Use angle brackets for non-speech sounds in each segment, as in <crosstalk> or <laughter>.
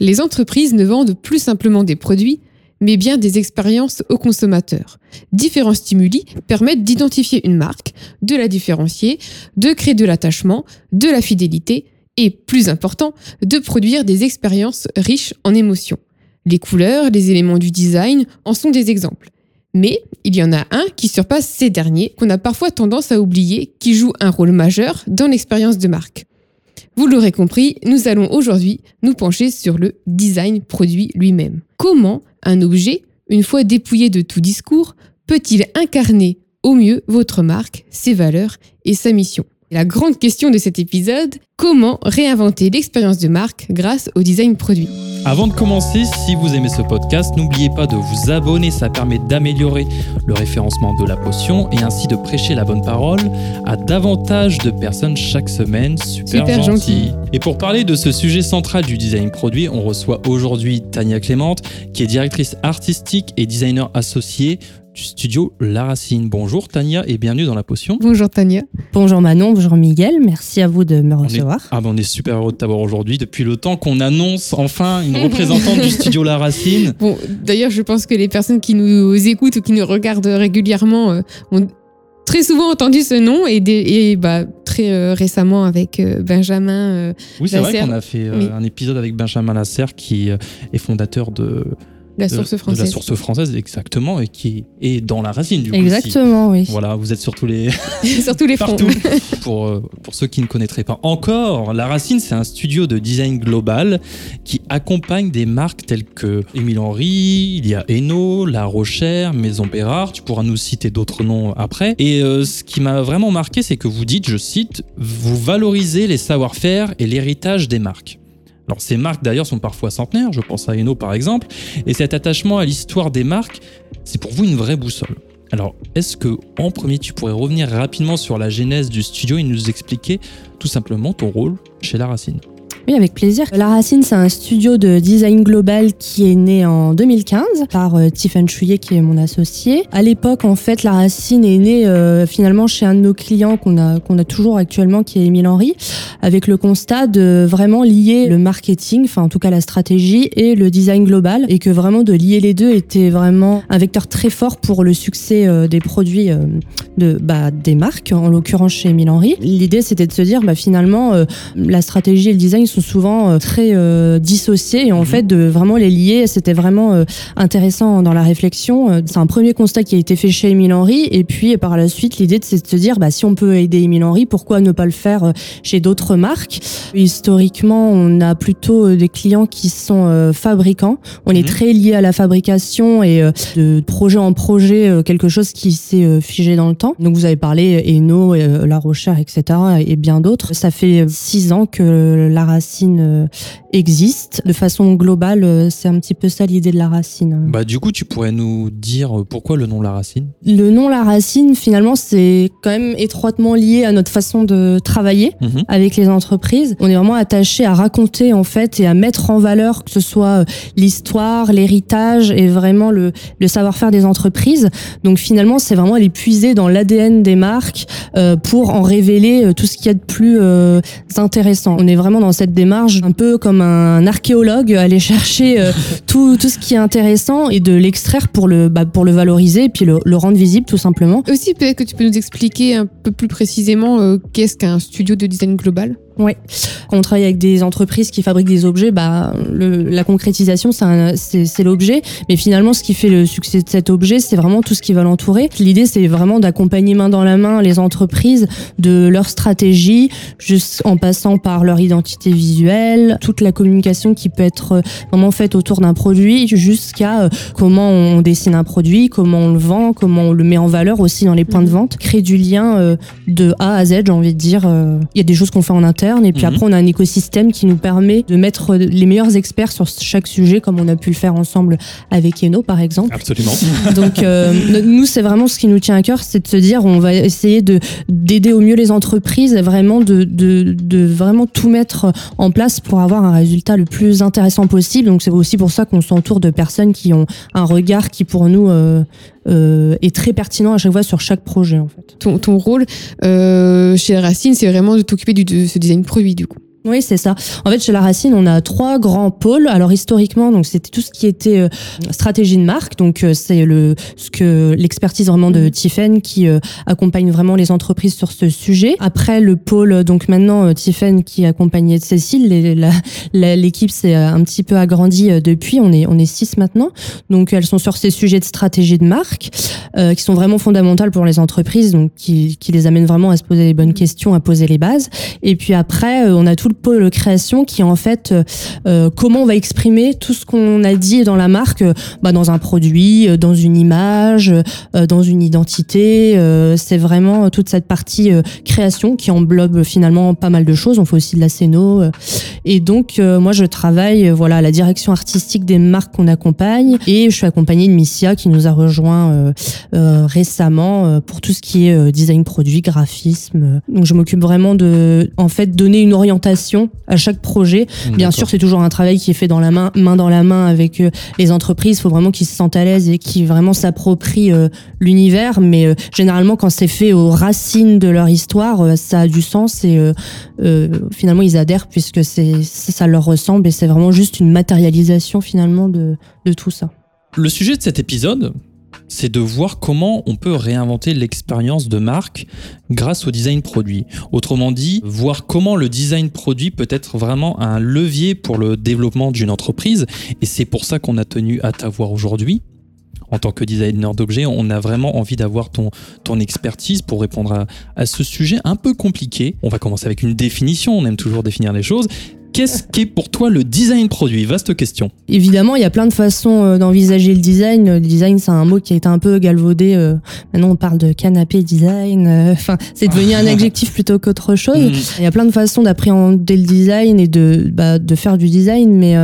Les entreprises ne vendent plus simplement des produits, mais bien des expériences aux consommateurs. Différents stimuli permettent d'identifier une marque, de la différencier, de créer de l'attachement, de la fidélité et, plus important, de produire des expériences riches en émotions. Les couleurs, les éléments du design en sont des exemples. Mais il y en a un qui surpasse ces derniers, qu'on a parfois tendance à oublier, qui joue un rôle majeur dans l'expérience de marque. Vous l'aurez compris, nous allons aujourd'hui nous pencher sur le design produit lui-même. Comment un objet, une fois dépouillé de tout discours, peut-il incarner au mieux votre marque, ses valeurs et sa mission? La grande question de cet épisode, comment réinventer l'expérience de marque grâce au design produit avant de commencer, si vous aimez ce podcast, n'oubliez pas de vous abonner, ça permet d'améliorer le référencement de la potion et ainsi de prêcher la bonne parole à davantage de personnes chaque semaine. Super, gentil. Et pour parler de ce sujet central du design produit, on reçoit aujourd'hui Tania Clémente, qui est directrice artistique et designer associée studio La Racine. Bonjour Tania et bienvenue dans La Potion. Bonjour Tania. Bonjour Manon, bonjour Miguel, merci à vous de me recevoir. Ah ben on est super heureux de t'avoir aujourd'hui depuis le temps qu'on annonce enfin une représentante du studio La Racine. <laughs> Bon, d'ailleurs je pense que les personnes qui nous écoutent ou qui nous regardent régulièrement euh, ont très souvent entendu ce nom et, et bah, très euh, récemment avec euh, Benjamin. oui, c'est vrai qu'on a fait un épisode avec Benjamin Lasserre qui est fondateur de la source française. la source française, exactement, et qui est dans la racine du coup. Exactement, oui. Voilà, vous êtes sur tous les, <laughs> sur tous les Partout. <laughs> pour, euh, pour ceux qui ne connaîtraient pas encore, La Racine, c'est un studio de design global qui accompagne des marques telles que Émile Henry, il y a Eno, La Rochère, Maison Bérard, tu pourras nous citer d'autres noms après. Et euh, ce qui m'a vraiment marqué, c'est que vous dites, je cite, vous valorisez les savoir-faire et l'héritage des marques. Alors ces marques d'ailleurs sont parfois centenaires, je pense à Eno par exemple, et cet attachement à l'histoire des marques, c'est pour vous une vraie boussole. Alors, est-ce que en premier tu pourrais revenir rapidement sur la genèse du studio et nous expliquer tout simplement ton rôle chez La Racine? Oui, avec plaisir. La Racine, c'est un studio de design global qui est né en 2015 par euh, Tiffany Chouillet, qui est mon associé. À l'époque, en fait, La Racine est née euh, finalement chez un de nos clients qu'on a, qu'on a toujours actuellement, qui est Émile Henry, avec le constat de vraiment lier le marketing, enfin en tout cas la stratégie, et le design global, et que vraiment de lier les deux était vraiment un vecteur très fort pour le succès euh, des produits de, bah, des marques, en l'occurrence chez Émile Henry. L'idée, c'était de se dire, bah, finalement, la stratégie et le design sont souvent euh, très euh, dissociés et en mhm. fait de vraiment les lier, c'était vraiment euh, intéressant dans la réflexion. C'est un premier constat qui a été fait chez Émile Henry et puis par la suite l'idée c'est de se dire bah si on peut aider Émile Henry, pourquoi ne pas le faire chez d'autres marques? Historiquement, on a plutôt des clients qui sont fabricants. On est mhm. très lié à la fabrication et de projet en projet quelque chose qui s'est figé dans le temps. Donc vous avez parlé Eno, La Rochère, etc. et bien d'autres. Ça fait six ans que la racine euh, existe. De façon globale, euh, c'est un petit peu ça l'idée de la racine. Bah, du coup, tu pourrais nous dire euh, pourquoi le nom La Racine? Le nom La Racine, finalement, c'est quand même étroitement lié à notre façon de travailler mhm. avec les entreprises. On est vraiment attaché à raconter, en fait, et à mettre en valeur que ce soit l'histoire, l'héritage et vraiment le, le savoir-faire des entreprises. Donc, finalement, c'est vraiment aller puiser dans l'ADN des marques pour en révéler tout ce qu'il y a de plus intéressant. On est vraiment dans cette démarche un peu comme un archéologue, aller chercher euh, <laughs> tout, tout ce qui est intéressant et de l'extraire pour le, bah, pour le valoriser et puis le, le, rendre visible tout simplement. Aussi, peut-être que tu peux nous expliquer un peu plus précisément euh, qu'est-ce qu'un studio de design global? Oui. Quand on travaille avec des entreprises qui fabriquent des objets, bah, le, la concrétisation, c'est l'objet. Mais finalement, ce qui fait le succès de cet objet, c'est vraiment tout ce qui va l'entourer. L'idée, c'est vraiment d'accompagner main dans la main les entreprises de leur stratégie, juste en passant par leur identité visuelle, toute la communication qui peut être vraiment faite autour d'un produit, jusqu'à euh, comment on dessine un produit, comment on le vend, comment on le met en valeur aussi dans les points de mmh. vente. Créer du lien euh, de A à Z, j'ai envie de dire. Euh, il y a des choses qu'on fait en interne et puis mhm. après, on a un écosystème qui nous permet de mettre les meilleurs experts sur chaque sujet, comme on a pu le faire ensemble avec Eno, par exemple. Absolument. <laughs> <laughs> Donc, euh, nous, c'est vraiment ce qui nous tient à cœur, c'est de se dire, on va essayer de d'aider au mieux les entreprises, vraiment de, de, de vraiment tout mettre en place pour avoir un résultat le plus intéressant possible. Donc, c'est aussi pour ça qu'on s'entoure de personnes qui ont un regard qui, pour nous, euh, euh, est très pertinent à chaque fois sur chaque projet en fait. Ton, ton rôle euh, chez Racine, c'est vraiment de t'occuper de ce design produit du coup. Oui, c'est ça. En fait, chez La Racine, on a trois grands pôles. Alors historiquement, donc c'était tout ce qui était euh, stratégie de marque. Donc euh, c'est le ce que l'expertise vraiment de Tiffen qui euh, accompagne vraiment les entreprises sur ce sujet. Après le pôle, donc maintenant Tiffen qui accompagnait Cécile, l'équipe s'est un petit peu agrandie depuis. On est on est six maintenant. Donc elles sont sur ces sujets de stratégie de marque qui sont vraiment fondamentales pour les entreprises, donc qui qui les amènent vraiment à se poser les bonnes questions, à poser les bases. Et puis après, on a tout le pôle création qui en fait euh, euh, comment on va exprimer tout ce qu'on a dit dans la marque, euh, bah, dans un produit, dans une image, dans une identité. c'est vraiment toute cette partie création qui englobe finalement pas mal de choses. On fait aussi de la scéno. et donc moi je travaille voilà à la direction artistique des marques qu'on accompagne et je suis accompagnée de Missia qui nous a rejoint récemment pour tout ce qui est design produit, graphisme. Donc je m'occupe vraiment de en fait donner une orientation à chaque projet. Bien sûr, c'est toujours un travail qui est fait dans la main, main dans la main avec euh, les entreprises. Il faut vraiment qu'ils se sentent à l'aise et qu'ils vraiment s'approprient euh, l'univers. Mais euh, généralement, quand c'est fait aux racines de leur histoire, ça a du sens et finalement ils adhèrent puisque c'est ça leur ressemble et c'est vraiment juste une matérialisation finalement de, de tout ça. Le sujet de cet épisode, c'est de voir comment on peut réinventer l'expérience de marque grâce au design produit. Autrement dit, voir comment le design produit peut être vraiment un levier pour le développement d'une entreprise. Et c'est pour ça qu'on a tenu à t'avoir aujourd'hui. En tant que designer d'objets, on a vraiment envie d'avoir ton, expertise pour répondre à ce sujet un peu compliqué. On va commencer avec une définition, on aime toujours définir les choses. Qu'est-ce qu'est pour toi le design produit? Vaste question. Évidemment, il y a plein de façons euh, d'envisager le design. Le design, c'est un mot qui a été un peu galvaudé. Euh, maintenant, on parle de canapé design. Euh, enfin, c'est devenu un <laughs> adjectif plutôt qu'autre chose. Mm. Il y a plein de façons d'appréhender le design et de, bah, de faire du design, mais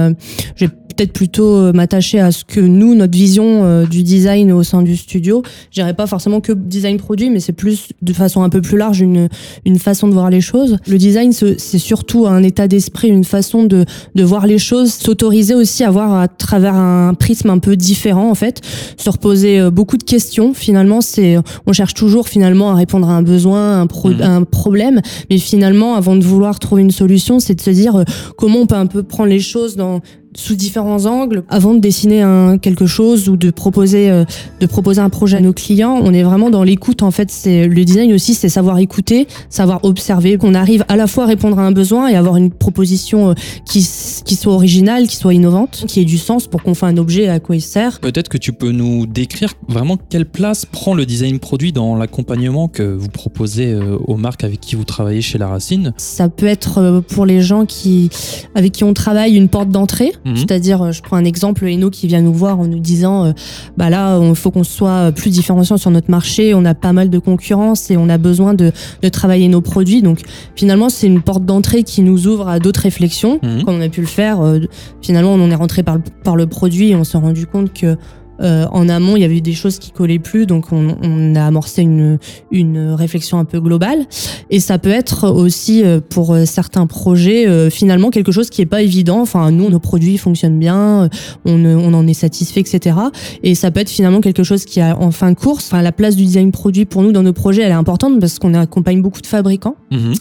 j'ai peut-être plutôt euh, m'attacher à ce que nous, notre vision euh, du design au sein du studio. Je dirais pas forcément que design produit, mais c'est plus de façon un peu plus large une, une façon de voir les choses. Le design, c'est surtout un état d'esprit, une façon de, de voir les choses, s'autoriser aussi à voir à travers un prisme un peu différent en fait, se reposer euh, beaucoup de questions. Finalement, c'est on cherche toujours finalement à répondre à un besoin, un, mmh. un problème, mais finalement, avant de vouloir trouver une solution, c'est de se dire comment on peut un peu prendre les choses dans sous différents angles avant de dessiner un, quelque chose ou de proposer euh, de proposer un projet à nos clients. On est vraiment dans l'écoute en fait. C'est le design aussi, c'est savoir écouter, savoir observer, qu'on arrive à la fois à répondre à un besoin et avoir une proposition euh, qui qui soit originale, qui soit innovante, qui ait du sens pour qu'on fasse un objet à quoi il sert. Peut-être que tu peux nous décrire vraiment quelle place prend le design produit dans l'accompagnement que vous proposez euh, aux marques avec qui vous travaillez chez La Racine? Ça peut être pour les gens qui avec qui on travaille une porte d'entrée Mhm. C'est-à-dire, euh, je prends un exemple, Eno qui vient nous voir en nous disant, euh, bah là, il faut qu'on soit plus différenciant sur notre marché, on a pas mal de concurrence et on a besoin de, de travailler nos produits. Donc finalement, c'est une porte d'entrée qui nous ouvre à d'autres réflexions, mmh. comme on a pu le faire. Euh, finalement, on en est rentré par le, par le produit et on s'est rendu compte que euh, en amont, il y avait des choses qui collaient plus, donc on, on, a amorcé une, une réflexion un peu globale. Et ça peut être aussi euh, pour euh, certains projets finalement quelque chose qui est pas évident. Enfin, nous, nos produits fonctionnent bien, on, on en est satisfait, etc. Et ça peut être finalement quelque chose qui a en fin de course. Enfin, la place du design produit pour nous dans nos projets, elle est importante parce qu'on accompagne beaucoup de fabricants. Mmh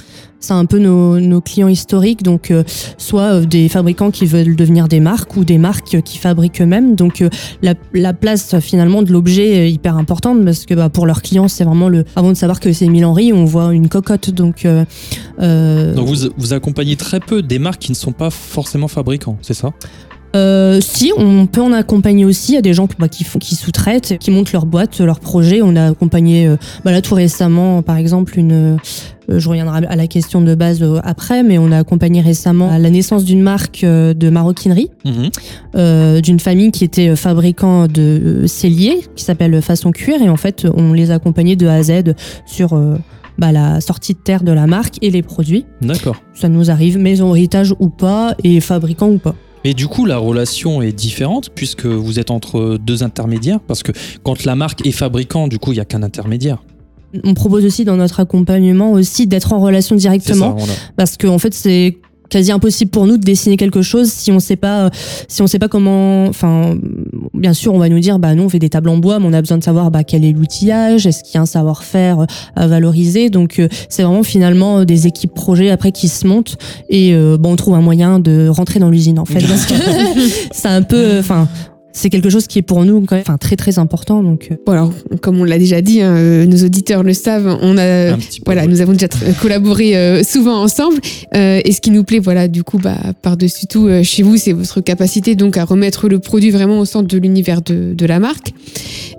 c'est un peu nos, clients historiques, donc euh, soit euh, des fabricants qui veulent devenir des marques ou des marques qui fabriquent eux-mêmes. Donc euh, la, la, place finalement de l'objet est hyper importante parce que bah, pour leurs clients c'est vraiment le. Avant de savoir que c'est Émile Henry, on voit une cocotte. Donc, vous accompagnez très peu des marques qui ne sont pas forcément fabricants, c'est ça? Euh, si, on peut en accompagner aussi. Il y a des gens bah, qui, font, qui sous-traitent, qui montent leur boîte, leur projet. On a accompagné, euh, bah, là tout récemment, par exemple, une. Euh, je reviendrai à la question de base euh, après, mais on a accompagné récemment la naissance d'une marque de maroquinerie, mhm. d'une famille qui était fabricant de celliers, qui s'appelle Façon Cuir, et en fait, on les a accompagnés de A à Z sur bah, la sortie de terre de la marque et les produits. D'accord. Ça nous arrive, maison héritage ou pas, et fabricant ou pas. Et du coup, la relation est différente puisque vous êtes entre deux intermédiaires. Parce que quand la marque est fabricant, du coup, il n'y a qu'un intermédiaire. On propose aussi dans notre accompagnement aussi d'être en relation directement. parce qu'en en fait, c'est quasi impossible pour nous de dessiner quelque chose si on sait pas, si on sait pas comment. Enfin, bien sûr, on va nous dire, bah non, on fait des tables en bois, mais on a besoin de savoir bah, quel est l'outillage, est-ce qu'il y a un savoir-faire à valoriser. Donc, c'est vraiment finalement des équipes projets après qui se montent et bon, on trouve un moyen de rentrer dans l'usine en fait, parce que <laughs> <laughs> c'est un peu, enfin c'est quelque chose qui est pour nous quand même, enfin, très très important. Donc, voilà, euh. comme on l'a déjà dit, hein, euh, nos auditeurs le savent, on a, voilà, nous avons déjà collaboré euh, souvent ensemble. et ce qui nous plaît, voilà, du coup, bah, par-dessus tout, chez vous, c'est votre capacité donc à remettre le produit vraiment au centre de l'univers de, de, la marque.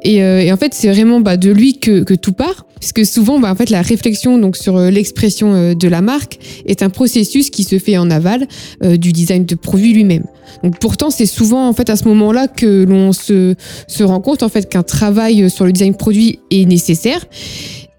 Et, et en fait, c'est vraiment bah, de lui que, que tout part. Puisque souvent, bah, en fait, la réflexion donc sur l'expression de la marque est un processus qui se fait en aval du design de produit lui-même. Donc pourtant, c'est souvent en fait à ce moment-là que l'on se, se rend compte en fait qu'un travail sur le design produit est nécessaire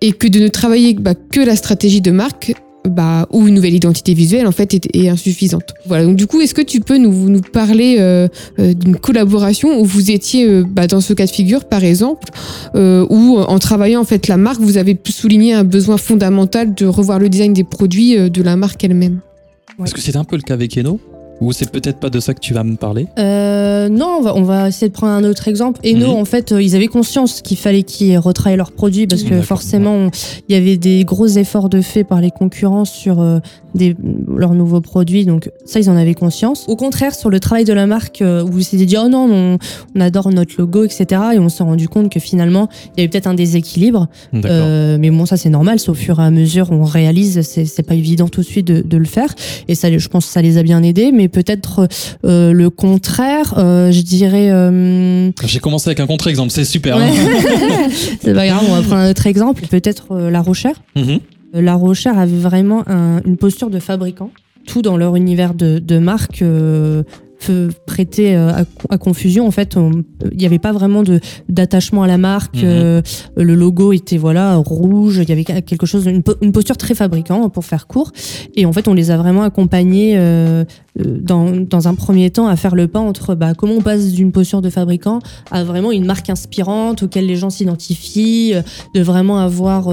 et que de ne travailler bah, que la stratégie de marque bah, ou une nouvelle identité visuelle en fait est, insuffisante. Voilà. Donc du coup, est-ce que tu peux nous, nous parler euh, euh, d'une collaboration où vous étiez euh, bah, dans ce cas de figure, par exemple, où en travaillant en fait la marque, vous avez pu souligner un besoin fondamental de revoir le design des produits de la marque elle-même? Est-ce que c'est un peu le cas avec Eno? Ou c'est peut-être pas de ça que tu vas me parler? Euh, Non, on va, on va, essayer de prendre un autre exemple. Et nous, mhm. en fait, euh, ils avaient conscience qu'il fallait qu'ils retravaillent leurs produits parce que forcément, il y avait des gros efforts de fait par les concurrents sur euh, des, leurs nouveaux produits. Donc ça, ils en avaient conscience. Au contraire, sur le travail de la marque, euh, où vous s'était dit, oh non, on, on, adore notre logo, etc. Et on s'est rendu compte que finalement, il y avait peut-être un déséquilibre. Euh, mais bon, ça, c'est normal. C'est au fur et à mesure, on réalise. C'est pas évident tout de suite de, de, le faire. Et ça, je pense que ça les a bien aidés. Mais peut-être euh, le contraire, euh, je dirais... Euh, J'ai commencé avec un contre-exemple, c'est super. Hein. <laughs> <laughs> c'est pas grave, on va prendre un autre exemple. Peut-être La Rochère. Mm-hmm. La Rochère avait vraiment une posture de fabricant. Tout dans leur univers de, marque euh, prêter euh, à, confusion. En fait, il n'y avait pas vraiment de d'attachement à la marque. Mhm. Euh, le logo était voilà rouge. Il y avait quelque chose, une, posture très fabricant pour faire court. Et en fait, on les a vraiment accompagnés euh, dans, dans un premier temps à faire le pas entre bah, comment on passe d'une posture de fabricant à vraiment une marque inspirante auquel les gens s'identifient, de vraiment avoir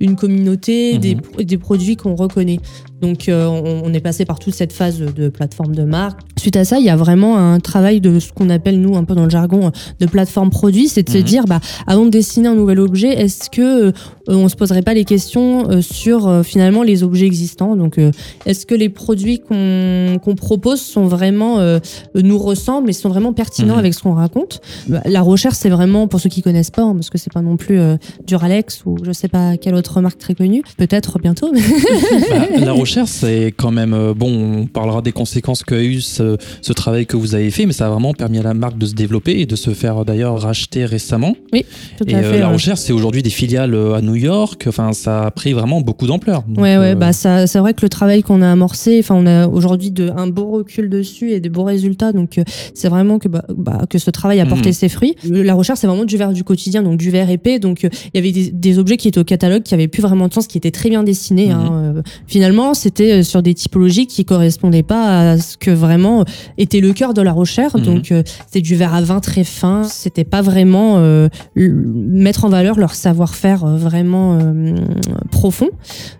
une communauté, des, mhm. des produits qu'on reconnaît. Donc on, on, est passé par toute cette phase de plateforme de marque. Suite à ça, il y a vraiment un travail de ce qu'on appelle nous un peu dans le jargon de plateforme produit, c'est de se mhm. dire bah avant de dessiner un nouvel objet, est-ce que euh, on se poserait pas les questions euh, sur euh, finalement les objets existants Donc est-ce que les produits qu'on propose sont vraiment nous ressemblent et sont vraiment pertinents mhm. avec ce qu'on raconte? Bah, La recherche, c'est vraiment pour ceux qui connaissent pas, hein, parce que c'est pas non plus Duralex ou je sais pas quelle autre marque très connue, peut-être bientôt. <laughs> Bah, la <laughs> recherche, c'est quand même bon. On parlera des conséquences qu'a eu ce, ce travail que vous avez fait, mais ça a vraiment permis à la marque de se développer et de se faire d'ailleurs racheter récemment. Oui, tout et à euh, fait. la recherche, c'est aujourd'hui des filiales euh, à New York. Enfin, ça a pris vraiment beaucoup d'ampleur. Ouais, ouais, euh, bah c'est vrai que le travail qu'on a amorcé, enfin, on a aujourd'hui un beau recul dessus et des beaux résultats. Donc, c'est vraiment que, bah, bah, que ce travail a porté mhm. ses fruits. La recherche, c'est vraiment du verre du quotidien, donc du verre épais. Donc, il y avait des, objets qui étaient au catalogue qui avaient plus vraiment de sens, qui étaient très bien dessinés. Hein. Mhm. Finalement, c'était sur des typologies qui correspondaient pas à ce que vraiment était le cœur de la recherche. Mhm. Donc, euh, c'est du verre à vin très fin. C'était pas vraiment euh, mettre en valeur leur savoir-faire euh, vraiment profond.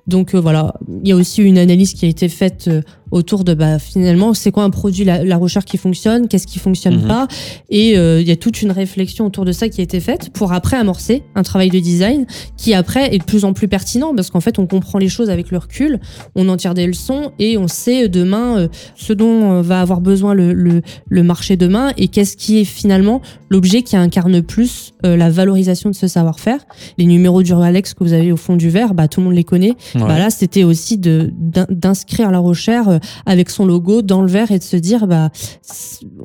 Donc, voilà. Il y a aussi une analyse qui a été faite autour de bah, finalement c'est quoi un produit la, recherche qui fonctionne qu'est-ce qui fonctionne mhm. pas. Et euh, il y a toute une réflexion autour de ça qui a été faite pour après amorcer un travail de design qui après est de plus en plus pertinent parce qu'en fait on comprend les choses avec le recul on en tire des leçons et on sait demain euh, ce dont euh, va avoir besoin le, le, le marché demain et qu'est-ce qui est finalement l'objet qui incarne plus la valorisation de ce savoir-faire. Les numéros du Rolex que vous avez au fond du verre bah tout le monde les connaît. Bah, là c'était aussi d'inscrire la recherche euh, avec son logo dans le verre et de se dire bah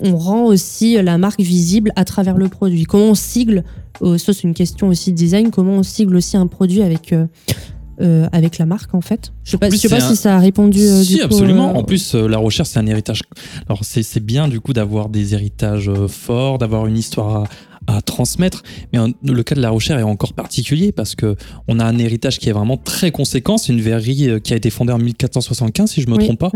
on rend aussi la marque visible à travers le produit. Comment on sigle euh, ça c'est une question aussi de design, comment on sigle aussi un produit avec euh, avec la marque en fait. Je sais pas, sais pas si ça a répondu. si absolument. En plus, la recherche c'est un héritage. Alors c'est bien du coup d'avoir des héritages forts, d'avoir une histoire à, à transmettre. Mais le cas de la recherche est encore particulier parce que on a un héritage qui est vraiment très conséquent. C'est une verrerie qui a été fondée en 1475, si je me trompe pas.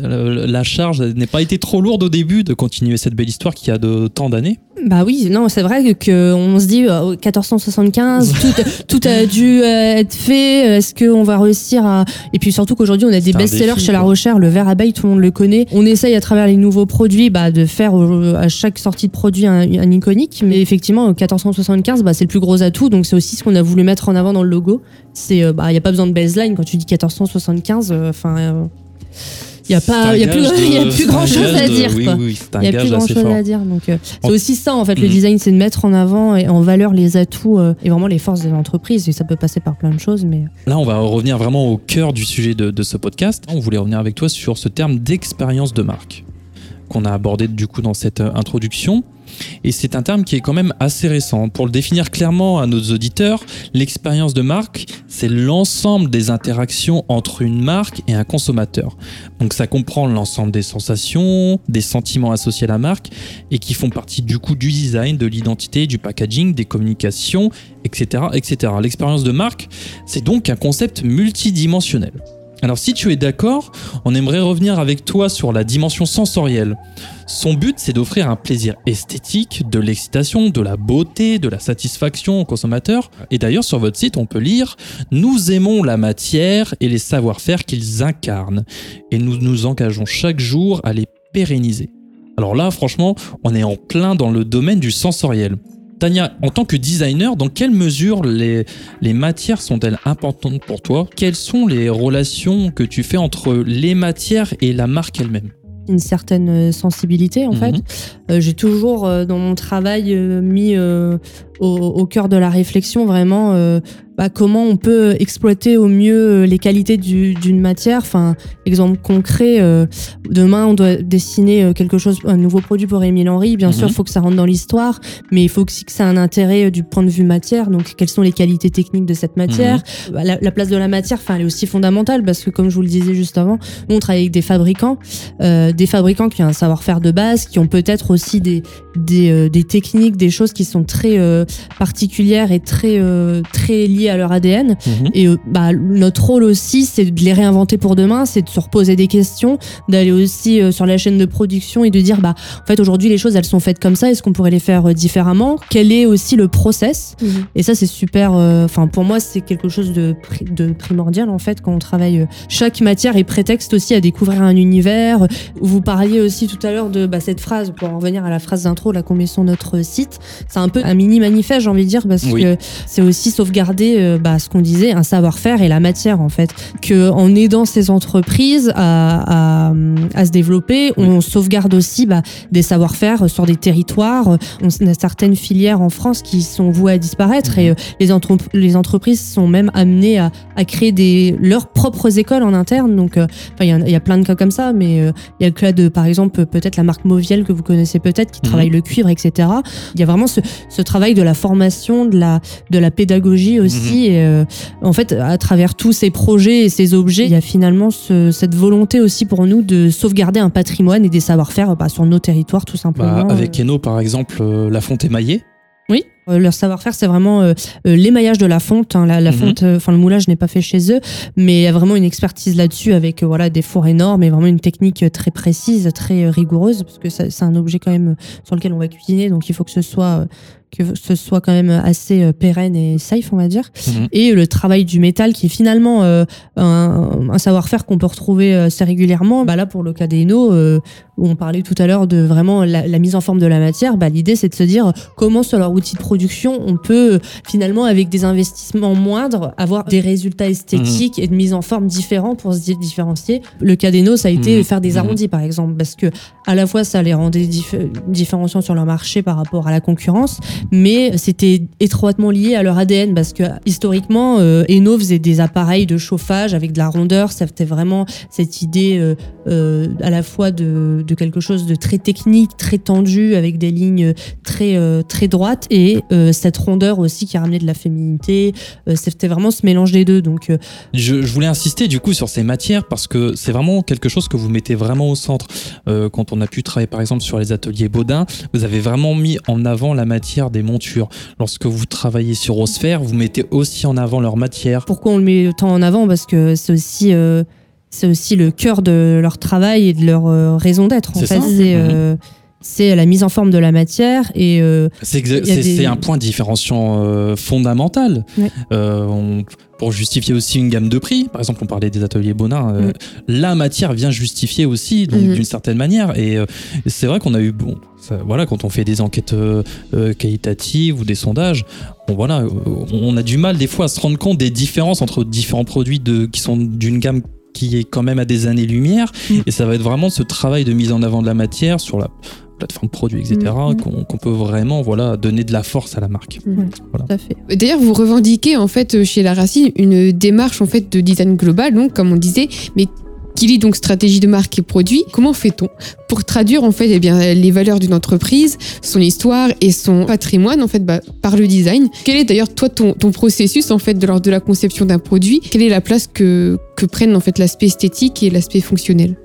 la charge n'est pas été trop lourde au début de continuer cette belle histoire qui a de tant d'années. Bah oui, non, c'est vrai que on se dit euh, 1475, <laughs> tout, tout a dû euh, être fait. Est-ce qu'on va réussir à Et puis surtout qu'aujourd'hui, on a des best-sellers chez La. Rochère. Le verre abeille, tout le monde le connaît. On essaye à travers les nouveaux produits bah, de faire euh, à chaque sortie de produit un, un iconique. Mais effectivement, 1475, bah, c'est le plus gros atout. Donc c'est aussi ce qu'on a voulu mettre en avant dans le logo. C'est, euh, bah, il y a pas besoin de baseline quand tu dis 1475. Enfin, euh, il y a pas, il y a plus, il <laughs> y a de- plus grand chose à de- dire. Oui, quoi. oui, Il n'y a plus grand chose fort. à dire. Donc, euh, c'est aussi ça, en fait, le Mhm. design, c'est de mettre en avant et en valeur les atouts euh, et vraiment les forces de l'entreprise. Et ça peut passer par plein de choses, mais Là, on va revenir vraiment au cœur du sujet de, de ce podcast. On voulait revenir avec toi sur ce terme d'expérience de marque qu'on a abordé du coup dans cette euh, introduction. Et c'est un terme qui est quand même assez récent. Pour le définir clairement à nos auditeurs, l'expérience de marque, c'est l'ensemble des interactions entre une marque et un consommateur. Donc ça comprend l'ensemble des sensations, des sentiments associés à la marque et qui font partie du coup du design, de l'identité, du packaging, des communications, etc. etc. L'expérience de marque, c'est donc un concept multidimensionnel. Alors si tu es d'accord, on aimerait revenir avec toi sur la dimension sensorielle. Son but, c'est d'offrir un plaisir esthétique, de l'excitation, de la beauté, de la satisfaction aux consommateurs. Et d'ailleurs, sur votre site, on peut lire Nous aimons la matière et les savoir-faire qu'ils incarnent, et nous nous engageons chaque jour à les pérenniser. Alors là, franchement, on est en plein dans le domaine du sensoriel. Tania, en tant que designer, dans quelle mesure les, les matières sont-elles importantes pour toi? Quelles sont les relations que tu fais entre les matières et la marque elle-même? Une certaine euh, sensibilité, en Mhm. fait. Euh, J'ai toujours, euh, dans mon travail, euh, mis au, au cœur de la réflexion vraiment euh, bah, comment on peut exploiter au mieux euh, les qualités du- d'une matière. Enfin, exemple concret, euh, demain, on doit dessiner euh, quelque chose, un nouveau produit pour Émile Henry. Bien sûr, Mhm. il faut que ça rentre dans l'histoire, mais il faut aussi que ça ait un intérêt euh, du point de vue matière. Donc, quelles sont les qualités techniques de cette matière Bah, la, la place de la matière, enfin, elle est aussi fondamentale parce que, comme je vous le disais juste avant, nous, on travaille avec des fabricants, euh, des fabricants qui ont un savoir-faire de base, qui ont peut-être aussi des, des, euh, des techniques, des choses qui sont très euh, particulières et très, euh, très liées à leur ADN. Et euh, bah, notre rôle aussi, c'est de les réinventer pour demain, c'est de se reposer des questions, d'aller aussi euh, sur la chaîne de production et de dire, bah, en fait, aujourd'hui, les choses, elles sont faites comme ça, est-ce qu'on pourrait les faire euh, différemment? Quel est aussi le process? Et ça, c'est super. euh, Enfin, pour moi, c'est quelque chose de, pri- de primordial en fait quand on travaille. euh, Chaque matière est prétexte aussi à découvrir un univers. Vous parliez aussi tout à l'heure de bah, cette phrase, pour en revenir à la phrase d'intro là qu'on met sur notre site. C'est un peu un mini manifeste, j'ai envie de dire, parce Oui. que c'est aussi sauvegarder euh, bah, ce qu'on disait, un savoir-faire et la matière en fait. Que en aidant ces entreprises à, à, à se développer, on sauvegarde aussi bah, des savoir-faire sur des territoires. On a certaines filières en France qui sont vouées à disparaître et euh, les, entre- les entreprises sont même amenées à, à créer des, leurs propres écoles en interne. Donc, euh, enfin, il y, en a- il y a plein de cas comme ça, mais euh, il y a le cas de, par exemple, peut-être la marque Moviel que vous connaissez peut-être, qui Mhm. travaille le cuivre, etc. Il y a vraiment ce, ce travail de la formation, de la, de la pédagogie aussi. Et, euh, en fait, à travers tous ces projets et ces objets, il y a finalement ce- cette volonté aussi pour nous de sauvegarder un patrimoine et des savoir-faire bah, sur nos territoires, tout simplement. Bah, avec Eno, par exemple, euh, la fonte émaillée. Oui. Euh, leur savoir-faire, c'est vraiment euh, euh, l'émaillage de la fonte. hein. La, la Mhm. fonte, euh, enfin le moulage n'est pas fait chez eux, mais il y a vraiment une expertise là-dessus avec euh, voilà des fours énormes et vraiment une technique très précise, très rigoureuse, parce que ça- c'est un objet quand même sur lequel on va cuisiner, donc il faut que ce soit euh, que ce soit quand même assez pérenne et safe, on va dire. Mhm. Et le travail du métal, qui est finalement euh, un, un savoir-faire qu'on peut retrouver assez régulièrement. Bah là, pour le cas des Eno, euh, où on parlait tout à l'heure de vraiment la, la mise en forme de la matière, bah, l'idée c'est de se dire comment sur leur outil de production on peut finalement avec des investissements moindres avoir des résultats esthétiques et de mise en forme différents pour se di- différencier. Le cas d'Eno, ça a été Mhm. faire des Mhm. arrondis par exemple, parce que à la fois ça les rendait dif- différenciants sur leur marché par rapport à la concurrence, mais c'était étroitement lié à leur ADN parce que historiquement, euh, Eno faisait des appareils de chauffage avec de la rondeur. Ça c'était vraiment cette idée euh, euh, à la fois de, de quelque chose de très technique, très tendu, avec des lignes très euh, très droites et euh, cette rondeur aussi qui ramenait de la féminité. Euh, c'était vraiment ce mélange des deux. Donc euh, Je, je voulais insister du coup sur ces matières parce que c'est vraiment quelque chose que vous mettez vraiment au centre. Quand on a pu travailler par exemple sur les ateliers Baudin, vous avez vraiment mis en avant la matière des montures. Lorsque vous travaillez sur Osphère, vous mettez aussi en avant leur matière. pourquoi on le met tant en avant? Parce que c'est aussi c'est aussi le cœur de leur travail et de leur raison d'être. En fait, c'est euh, c'est la mise en forme de la matière et euh, C'est des- un point différenciant euh, fondamental. Ouais. Euh, on- pour justifier aussi une gamme de prix, par exemple, on parlait des ateliers Bonin, la matière vient justifier aussi, Mhm. d'une certaine manière. Et c'est vrai qu'on a eu, bon, ça- voilà, quand on fait des enquêtes qualitatives ou des sondages, bon, voilà, on a du mal des fois à se rendre compte des différences entre différents produits de, qui sont d'une gamme qui est quand même à des années-lumière. Mm. Et ça va être vraiment ce travail de mise en avant de la matière sur la plateforme produit, etc., Mm. qu'on qu'on peut vraiment voilà, donner de la force à la marque. tout à fait. D'ailleurs, vous revendiquez en fait chez La Racine une démarche en fait de design global, donc comme on disait, mais qui lie donc stratégie de marque et produit. Comment fait-on pour traduire en fait eh bien les valeurs d'une entreprise, son histoire et son patrimoine en fait bah, par le design? Quel est d'ailleurs toi ton, ton processus en fait de lors de la conception d'un produit? Quelle est la place que que prennent en fait l'aspect esthétique et l'aspect fonctionnel?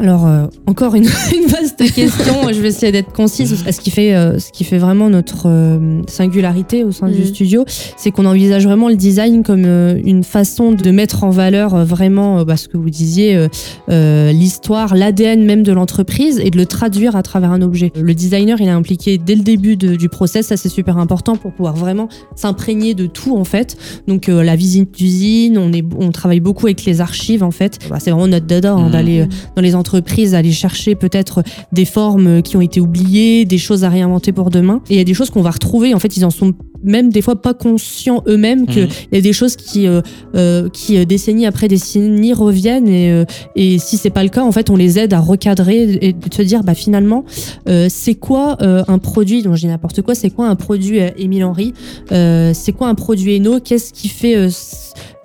Alors euh, encore une, <laughs> une vaste question. Je vais essayer d'être concise. Ce qui fait, euh, ce qui fait vraiment notre euh, singularité au sein du Mhm. studio, c'est qu'on envisage vraiment le design comme euh, une façon de mettre en valeur euh, vraiment euh, bah, ce que vous disiez, euh, euh, l'histoire, l'ADN même de l'entreprise et de le traduire à travers un objet. Le designer, il est impliqué dès le début de- du process. Ça, c'est super important pour pouvoir vraiment s'imprégner de tout en fait. Donc euh, la visite d'usine, on est, on travaille beaucoup avec les archives en fait. Bah, c'est vraiment notre dada hein, Mhm. d'aller euh, dans les entreprises, aller chercher peut-être des formes qui ont été oubliées, des choses à réinventer pour demain. Et il y a des choses qu'on va retrouver. En fait, ils en sont même des fois pas conscients eux-mêmes qu'il Mhm. y a des choses qui, euh, euh, qui euh, décennies après décennies reviennent. Et, euh, et si c'est pas le cas, en fait, on les aide à recadrer et de se dire, bah finalement, euh, c'est quoi un produit dont je dis n'importe quoi C'est quoi un produit Émile Henry C'est quoi un produit Eno Qu'est-ce qui fait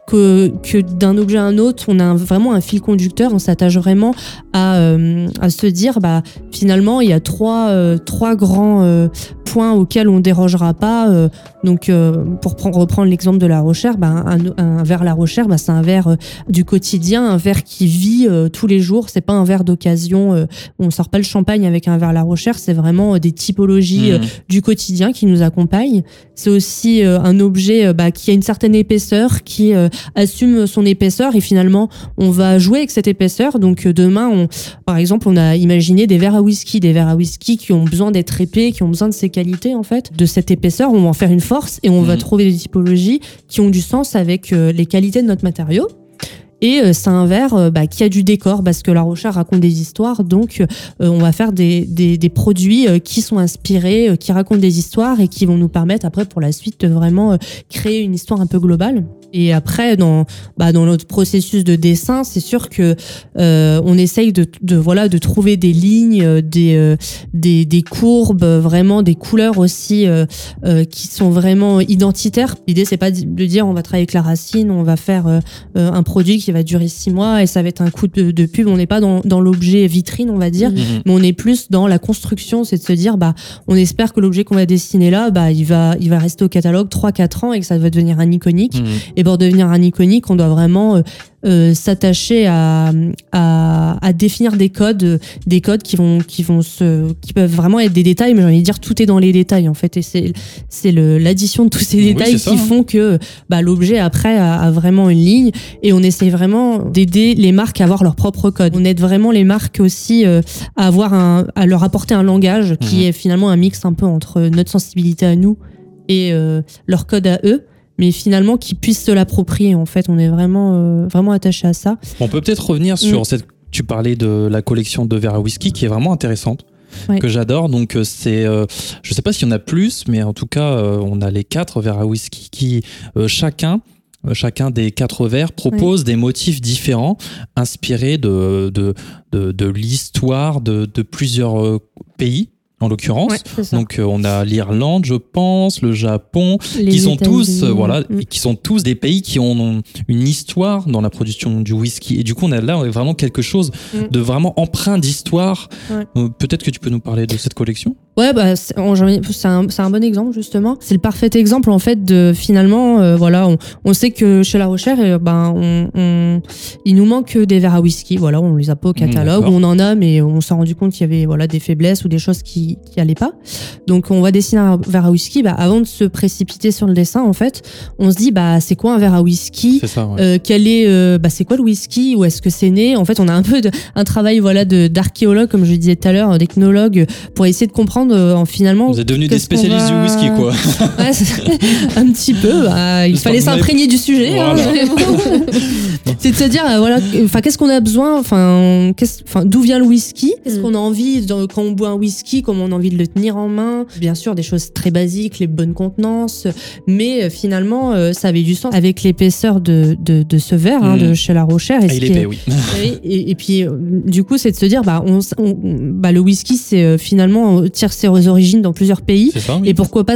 que, que d'un objet à un autre, on a un- vraiment un fil conducteur, on s'attache vraiment à, euh, à se dire, bah, finalement, il y a trois, euh, trois grands euh, points auxquels on dérogera pas. euh, donc, euh, pour prendre, reprendre l'exemple de la recherche, bah, un, un verre La Rochère, bah, c'est un verre euh, du quotidien, un verre qui vit euh, tous les jours. C'est pas un verre d'occasion. euh, on sort pas le champagne avec un verre La Rochère. C'est vraiment des typologies Mhm. du quotidien qui nous accompagne. C'est aussi euh, un objet bah, qui a une certaine épaisseur, qui euh, assume son épaisseur et finalement on va jouer avec cette épaisseur. Donc euh, demain, on, par exemple, on a imaginé des verres à whisky, des verres à whisky qui ont besoin d'être épais, qui ont besoin de ces qualités en fait, de cette épaisseur. On va en faire une force et on va Mhm. trouver des typologies qui ont du sens avec euh, les qualités de notre matériau. Et euh, c'est un verre euh, bah, qui a du décor parce que La Rochère raconte des histoires. Donc, euh, on va faire des, des, produits qui sont inspirés, qui racontent des histoires et qui vont nous permettre après pour la suite de vraiment créer une histoire un peu globale. Et après, dans, bah, dans notre processus de dessin, c'est sûr que on essaye de, de voilà de trouver des lignes, des, des des courbes, vraiment des couleurs aussi qui sont vraiment identitaires. L'idée c'est pas de dire on va travailler avec la racine, on va faire un produit qui va durer six mois et ça va être un coup de, de pub. On n'est pas dans, dans l'objet vitrine, on va dire, Mhm. Mais on est plus dans la construction. C'est de se dire bah on espère que l'objet qu'on va dessiner là, bah il va il va rester au catalogue 3-4 ans et que ça va devenir un iconique. Mhm. Et pour devenir un iconique, on doit vraiment euh, s'attacher à, à, à définir des codes, des codes qui vont, qui vont se, qui peuvent vraiment être des détails, mais j'ai envie de dire tout est dans les détails en fait, et c'est, c'est le, l'addition de tous ces détails qui ça, hein. font que bah, l'objet après a, a vraiment une ligne, et on essaie vraiment d'aider les marques à avoir leur propre code. On aide vraiment les marques aussi euh, à avoir un, à leur apporter un langage qui Mhm. est finalement un mix un peu entre notre sensibilité à nous et euh, leur code à eux mais finalement qui puissent se l'approprier en fait on est vraiment euh, vraiment attaché à ça On peut peut-être revenir sur Mm. cette. Tu parlais de la collection de verres à whisky qui est vraiment intéressante. Ouais. Que j'adore. Donc, euh, c'est. euh, je sais pas s'il y en a plus, mais en tout cas, euh, on a les quatre verres à whisky qui, euh, chacun. Chacun des quatre verres propose des motifs différents, inspirés de, de, de, de l'histoire de, de plusieurs pays, en l'occurrence. Ouais. Donc, euh, on a l'Irlande, je pense, le Japon, Les qui sont tous euh, voilà mm. qui sont tous des pays qui ont une histoire dans la production du whisky et du coup on a là on a vraiment quelque chose Mm. de vraiment empreint d'histoire Ouais. Euh, peut-être que tu peux nous parler de cette collection? Ouais, bah, c'est un, un bon exemple, justement. C'est le parfait exemple, en fait, de finalement, voilà, on, on sait que chez La Rochère, euh, ben, on, on- il nous manque des verres à whisky. Voilà, on les a pas au catalogue, D'accord. on en a, mais on s'est rendu compte qu'il y avait voilà, des faiblesses ou des choses qui qui qui allait pas. Donc on va dessiner un verre à whisky. Bah, avant de se précipiter sur le dessin, en fait, on se dit bah c'est quoi un verre à whisky? C'est ça, ouais. euh, quel est euh, bah c'est quoi le whisky? Où est-ce que c'est né? En fait on a un peu de, un travail voilà de d'archéologue comme je disais tout à l'heure d'ethnologue pour essayer de comprendre euh, en finalement Vous êtes devenus des spécialistes va- du whisky, quoi. <laughs> Ouais, un petit peu bah, il fallait s'imprégner du sujet Voilà. c'est de se dire euh, voilà enfin qu'est-ce qu'on a besoin enfin qu'est-ce enfin d'où vient le whisky? Qu'est-ce Mm. qu'on a envie dans- quand on boit un whisky comment on a envie de le tenir en main bien sûr des choses très basiques les bonnes contenances mais euh, finalement euh, ça avait du sens avec l'épaisseur de, de, de ce verre hein, de chez La Rochère et Ah, il est épais, <laughs> oui. et, et puis euh, du coup, c'est de se dire, bah, on, on- bah, le whisky, c'est finalement euh, tire ses origines dans plusieurs pays. C'est ça, oui. Et pourquoi pas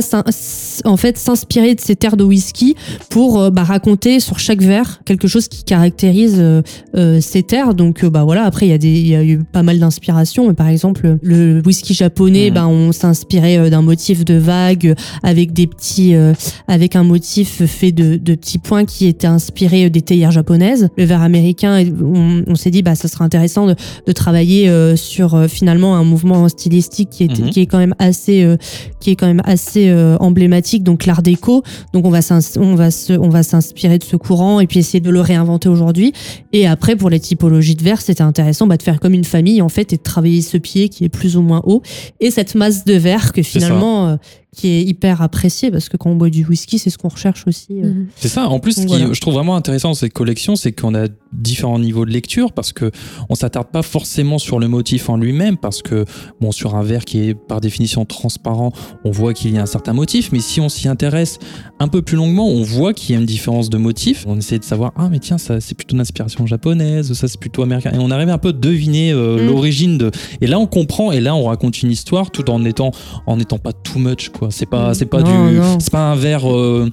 en fait s'inspirer de ces terres de whisky pour bah, raconter sur chaque verre quelque chose qui caractérise euh, ces terres. Donc bah voilà. Après il y a des y a eu pas mal d'inspirations. Par exemple le whisky japonais, Mhm. bah on inspiré euh, d'un motif de vague avec des petits euh, avec un motif fait de, de petits points qui était inspiré euh, des théières japonaises. Le verre américain, on, on s'est dit bah ça serait intéressant de, de travailler euh, sur euh, finalement un mouvement stylistique qui est Mhm. qui est quand même assez euh, qui est quand même assez euh, emblématique donc l'art déco. Donc on va on va se on va s'inspirer de ce courant et puis essayer de le réinventer aujourd'hui. Et après pour les typologies de verre, c'était intéressant bah, de faire comme une famille en fait et de travailler ce pied qui est plus ou moins haut et cette masse de verre que finalement euh, qui est hyper appréciée parce que quand on boit du whisky, c'est ce qu'on recherche aussi. euh. Mhm. C'est ça. En plus, ce qui Voilà. je trouve vraiment intéressant dans cette collection, c'est qu'on a différents niveaux de lecture parce que on s'attarde pas forcément sur le motif en lui-même parce que bon, sur un verre qui est par définition transparent, on voit qu'il y a un certain motif, mais si on s'y intéresse un peu plus longuement, on voit qu'il y a une différence de motif. On essaie de savoir ah mais tiens ça c'est plutôt d'inspiration japonaise, ça c'est plutôt américain et on arrive un peu à deviner euh, Mm. l'origine de. Et là on comprend et là on raconte une histoire tout en étant en étant pas too much quoi. C'est pas c'est pas Non, du non. c'est pas un verre euh,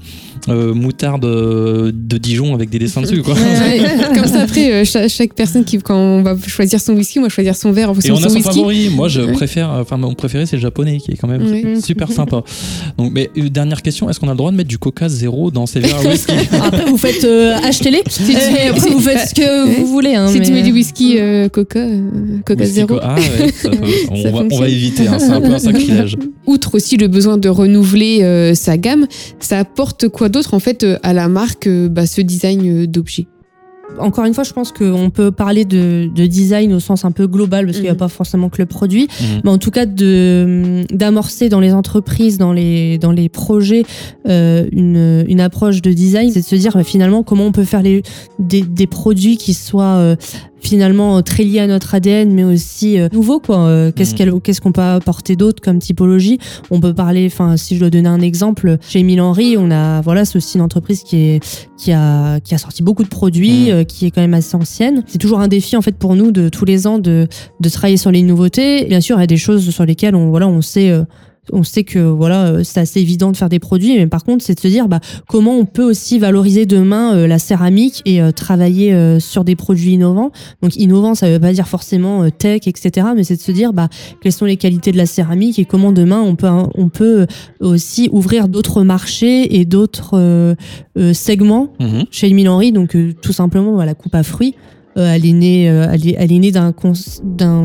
euh, moutarde euh, de Dijon avec des dessins dessus quoi. <laughs> Comme ça, après, cha- chaque, personne qui, quand on va choisir son whisky, on va choisir son verre en Et fonction on de a son son whisky. favori. Moi, je préfère. Enfin, mon préféré, c'est le japonais, qui est quand même <laughs> super sympa. Donc, mais dernière question est-ce qu'on a le droit de mettre du Coca zéro dans ces verres à whisky? <laughs> Après vous faites euh, achetez-les. tu- Et après vous faites ce que vous voulez. Hein, Si tu mets du whisky euh, Coca, euh, Coca Whisky zéro. Co- Ah ouais, ça peut- on, Ça va, on fonctionne. va éviter. Hein, c'est un peu un sacrilège. <laughs> Outre aussi le besoin de renouveler euh, sa gamme, ça apporte quoi d'autre en fait euh, à la marque euh, bah, ce design d'objet? Encore une fois, je pense qu'on peut parler de, de design au sens un peu global parce qu'il n'y a Mhm. pas forcément que le produit, Mhm. mais en tout cas d'amorcer dans les entreprises, dans les dans les projets euh, une une approche de design, c'est de se dire bah, finalement comment on peut faire les des, des produits qui soient euh, finalement euh, très liés à notre ADN mais aussi euh, nouveaux quoi. Euh, qu'est-ce Mhm. qu'elle qu'est-ce qu'on peut apporter d'autre comme typologie? On peut parler enfin si je dois donner un exemple chez Emile Henry on a voilà c'est aussi une entreprise qui est qui a qui a sorti beaucoup de produits euh, qui est quand même assez ancienne. C'est toujours un défi en fait pour nous de tous les ans de de travailler sur les nouveautés. Bien sûr il y a des choses sur lesquelles on voilà on sait euh, on sait que voilà euh, c'est assez évident de faire des produits mais par contre c'est de se dire bah comment on peut aussi valoriser demain euh, la céramique et euh, travailler euh, sur des produits innovants donc innovant ça veut pas dire forcément euh, tech etc mais c'est de se dire bah quelles sont les qualités de la céramique et comment demain on peut on peut aussi ouvrir d'autres marchés et d'autres euh, euh, segments Mhm. chez Emile Henry, donc euh, tout simplement la coupe à fruits. Euh, elle est née, euh, elle est, elle est née d'un,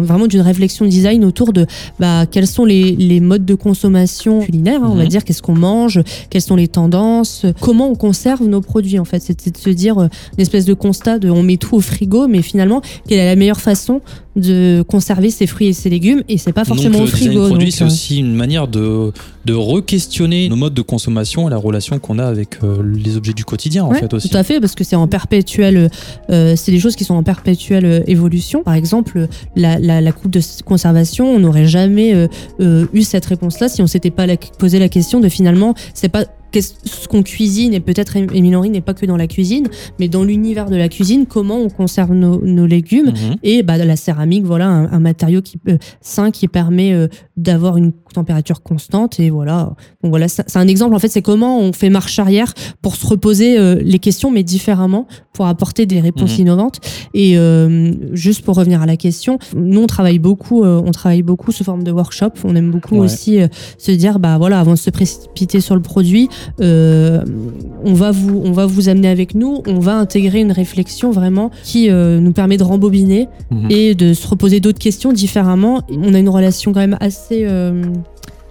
vraiment d'une réflexion design autour de bah, quels sont les, les modes de consommation culinaire, hein, on va Mhm. dire, qu'est-ce qu'on mange, quelles sont les tendances, comment on conserve nos produits en fait. C'est, c'est de se dire euh, une espèce de constat de on met tout au frigo, mais finalement quelle est la meilleure façon de conserver ses fruits et ses légumes et c'est pas forcément donc, au le frigo. produit, c'est euh, aussi une manière de, de re-questionner nos modes de consommation et la relation qu'on a avec euh, les objets du quotidien, en fait, aussi. Tout à fait, parce que c'est en perpétuelle, euh, c'est des choses qui sont en perpétuelle évolution. Par exemple, la, la, la coupe de conservation, on n'aurait jamais euh, eu cette réponse-là si on s'était pas la- posé la question de finalement, c'est pas ce qu'on cuisine et peut-être Henry n'est pas que dans la cuisine, mais dans l'univers de la cuisine, comment on conserve nos, nos légumes Mhm. et bah, la céramique, voilà, un, un matériau qui, euh, sain qui permet euh, d'avoir une température constante. Et voilà, donc voilà, c'est un exemple. En fait, c'est comment on fait marche arrière pour se reposer euh, les questions, mais différemment, pour apporter des réponses Mhm. innovantes. Et euh, juste pour revenir à la question, nous on travaille beaucoup, euh, on travaille beaucoup sous forme de workshop. On aime beaucoup Ouais. aussi se dire, bah voilà, avant de se précipiter sur le produit, on va vous on va vous amener avec nous, on va intégrer une réflexion vraiment qui nous permet de rembobiner Mhm. et de se reposer d'autres questions différemment. On a une relation quand même assez euh,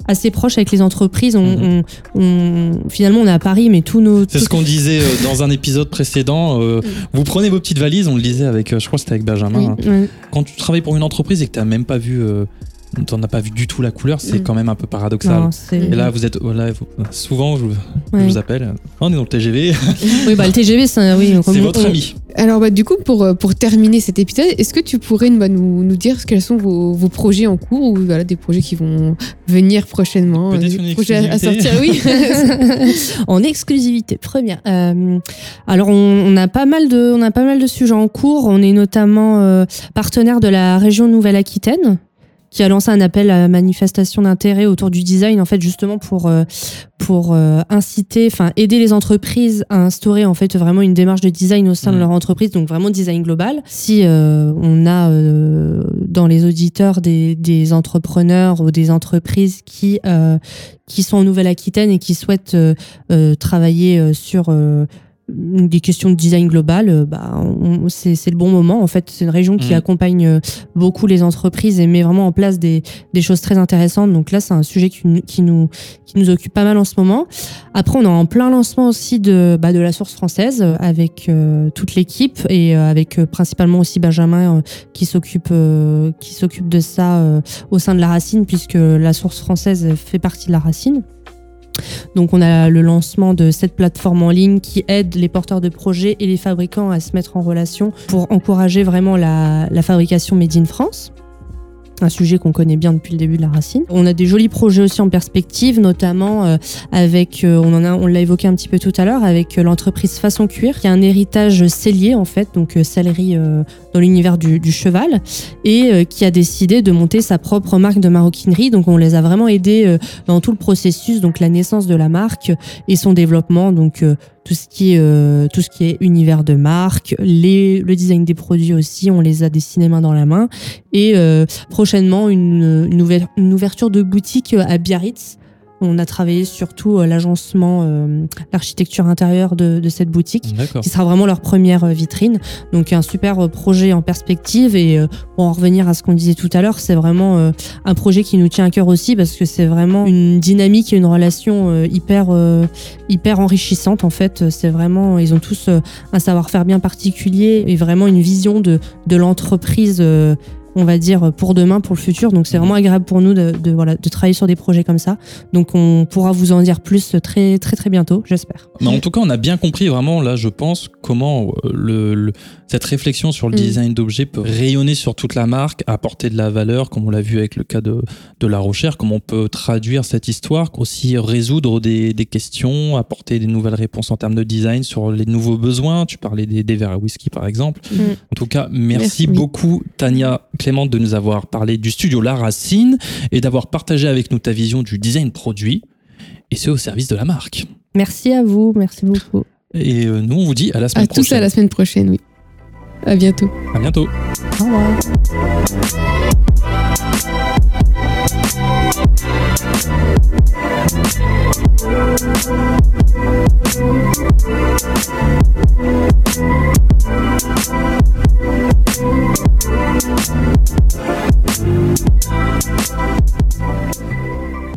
assez proche avec les entreprises. On, Mhm. on- on- finalement, on est à Paris, mais tous nos C'est ce qu'on disait euh, dans un épisode précédent. euh, vous prenez vos petites valises, on le disait avec, je crois que c'était avec Benjamin. Oui. hein. Quand tu travailles pour une entreprise et que tu n'as même pas vu, euh, t'en as pas vu du tout la couleur, c'est Mm. quand même un peu paradoxal. Non, Et là, vous êtes, vous- souvent, je, Ouais. vous appelle. On est dans le TGV, <laughs> oui, bah, le TGV, c'est un- oui, on- votre on- ami. Alors bah, du coup, pour, euh, pour terminer cet épisode, est-ce que tu pourrais bah, nous, nous dire quels sont vos, vos projets en cours ou voilà, des projets qui vont venir prochainement Peut-être euh, des une projets à, à exclusivité. sortir, oui. <laughs> en exclusivité première. Euh, alors on, on a pas mal de on a pas mal de sujets en cours. On est notamment euh, partenaire de la région Nouvelle-Aquitaine qui a lancé un appel à manifestation d'intérêt autour du design en fait justement pour euh, pour euh, inciter enfin aider les entreprises à instaurer en fait vraiment une démarche de design au sein de Mhm. leur entreprise donc vraiment design global si euh, on a euh, dans les auditeurs des, des entrepreneurs ou des entreprises qui euh, qui sont en Nouvelle-Aquitaine et qui souhaitent euh, euh, travailler sur euh, des questions de design global, euh, bah, c'est le bon moment. En fait, c'est une région qui Mhm. accompagne euh, beaucoup les entreprises et met vraiment en place des, des choses très intéressantes. Donc là, c'est un sujet qui, nous- qui, nous, qui nous occupe pas mal en ce moment. Après, on est en plein lancement aussi de, bah, de la source française euh, avec euh, toute l'équipe et avec euh, principalement aussi Benjamin euh, qui s'occupe qui s'occupe de ça au sein de la racine puisque la source française fait partie de la racine. Donc on a le lancement de cette plateforme en ligne qui aide les porteurs de projets et les fabricants à se mettre en relation pour encourager vraiment la, fabrication made in France. Un sujet qu'on connaît bien depuis le début de la racine. On a des jolis projets aussi en perspective, notamment euh, avec, euh, on en a, on l'a évoqué un petit peu tout à l'heure, avec euh, l'entreprise Façon Cuir, qui a un héritage cellier en fait, donc sellerie dans l'univers du, cheval, et qui a décidé de monter sa propre marque de maroquinerie. Donc on les a vraiment aidés dans tout le processus, donc la naissance de la marque et son développement, donc tout ce qui est euh, tout ce qui est univers de marque, les, le design des produits aussi, on les a dessinés main dans la main et euh, prochainement une, une, une ouverture de boutique à Biarritz. On a travaillé surtout euh, l'agencement, euh, l'architecture intérieure de, de cette boutique qui sera vraiment leur première euh, vitrine. Donc un super projet en perspective et euh, pour en revenir à ce qu'on disait tout à l'heure, c'est vraiment euh, un projet qui nous tient à cœur aussi parce que c'est vraiment une dynamique et une relation hyper hyper enrichissante en fait. C'est vraiment ils ont tous un savoir-faire bien particulier et vraiment une vision de de l'entreprise on va dire pour demain, pour le futur. Donc c'est vraiment agréable pour nous de, de, voilà de travailler sur des projets comme ça. Donc on pourra vous en dire plus très très très bientôt, j'espère. Mais en tout cas, on a bien compris vraiment, là, je pense, comment euh, le, le- cette réflexion sur le Mm. design d'objets peut rayonner sur toute la marque, apporter de la valeur, comme on l'a vu avec le cas de, de La Rochère, comment on peut traduire cette histoire, aussi résoudre des, des questions, apporter des nouvelles réponses en termes de design sur les nouveaux besoins. Tu parlais des, des verres à whisky, par exemple. Mm. En tout cas, merci, beaucoup, Tania de nous avoir parlé du studio La Racine et d'avoir partagé avec nous ta vision du design produit. Et c'est au service de la marque. Merci à vous, merci beaucoup. Et euh, nous, on vous dit à la semaine prochaine. À tous à la semaine prochaine, oui. À bientôt. À bientôt. Au revoir. Thank you.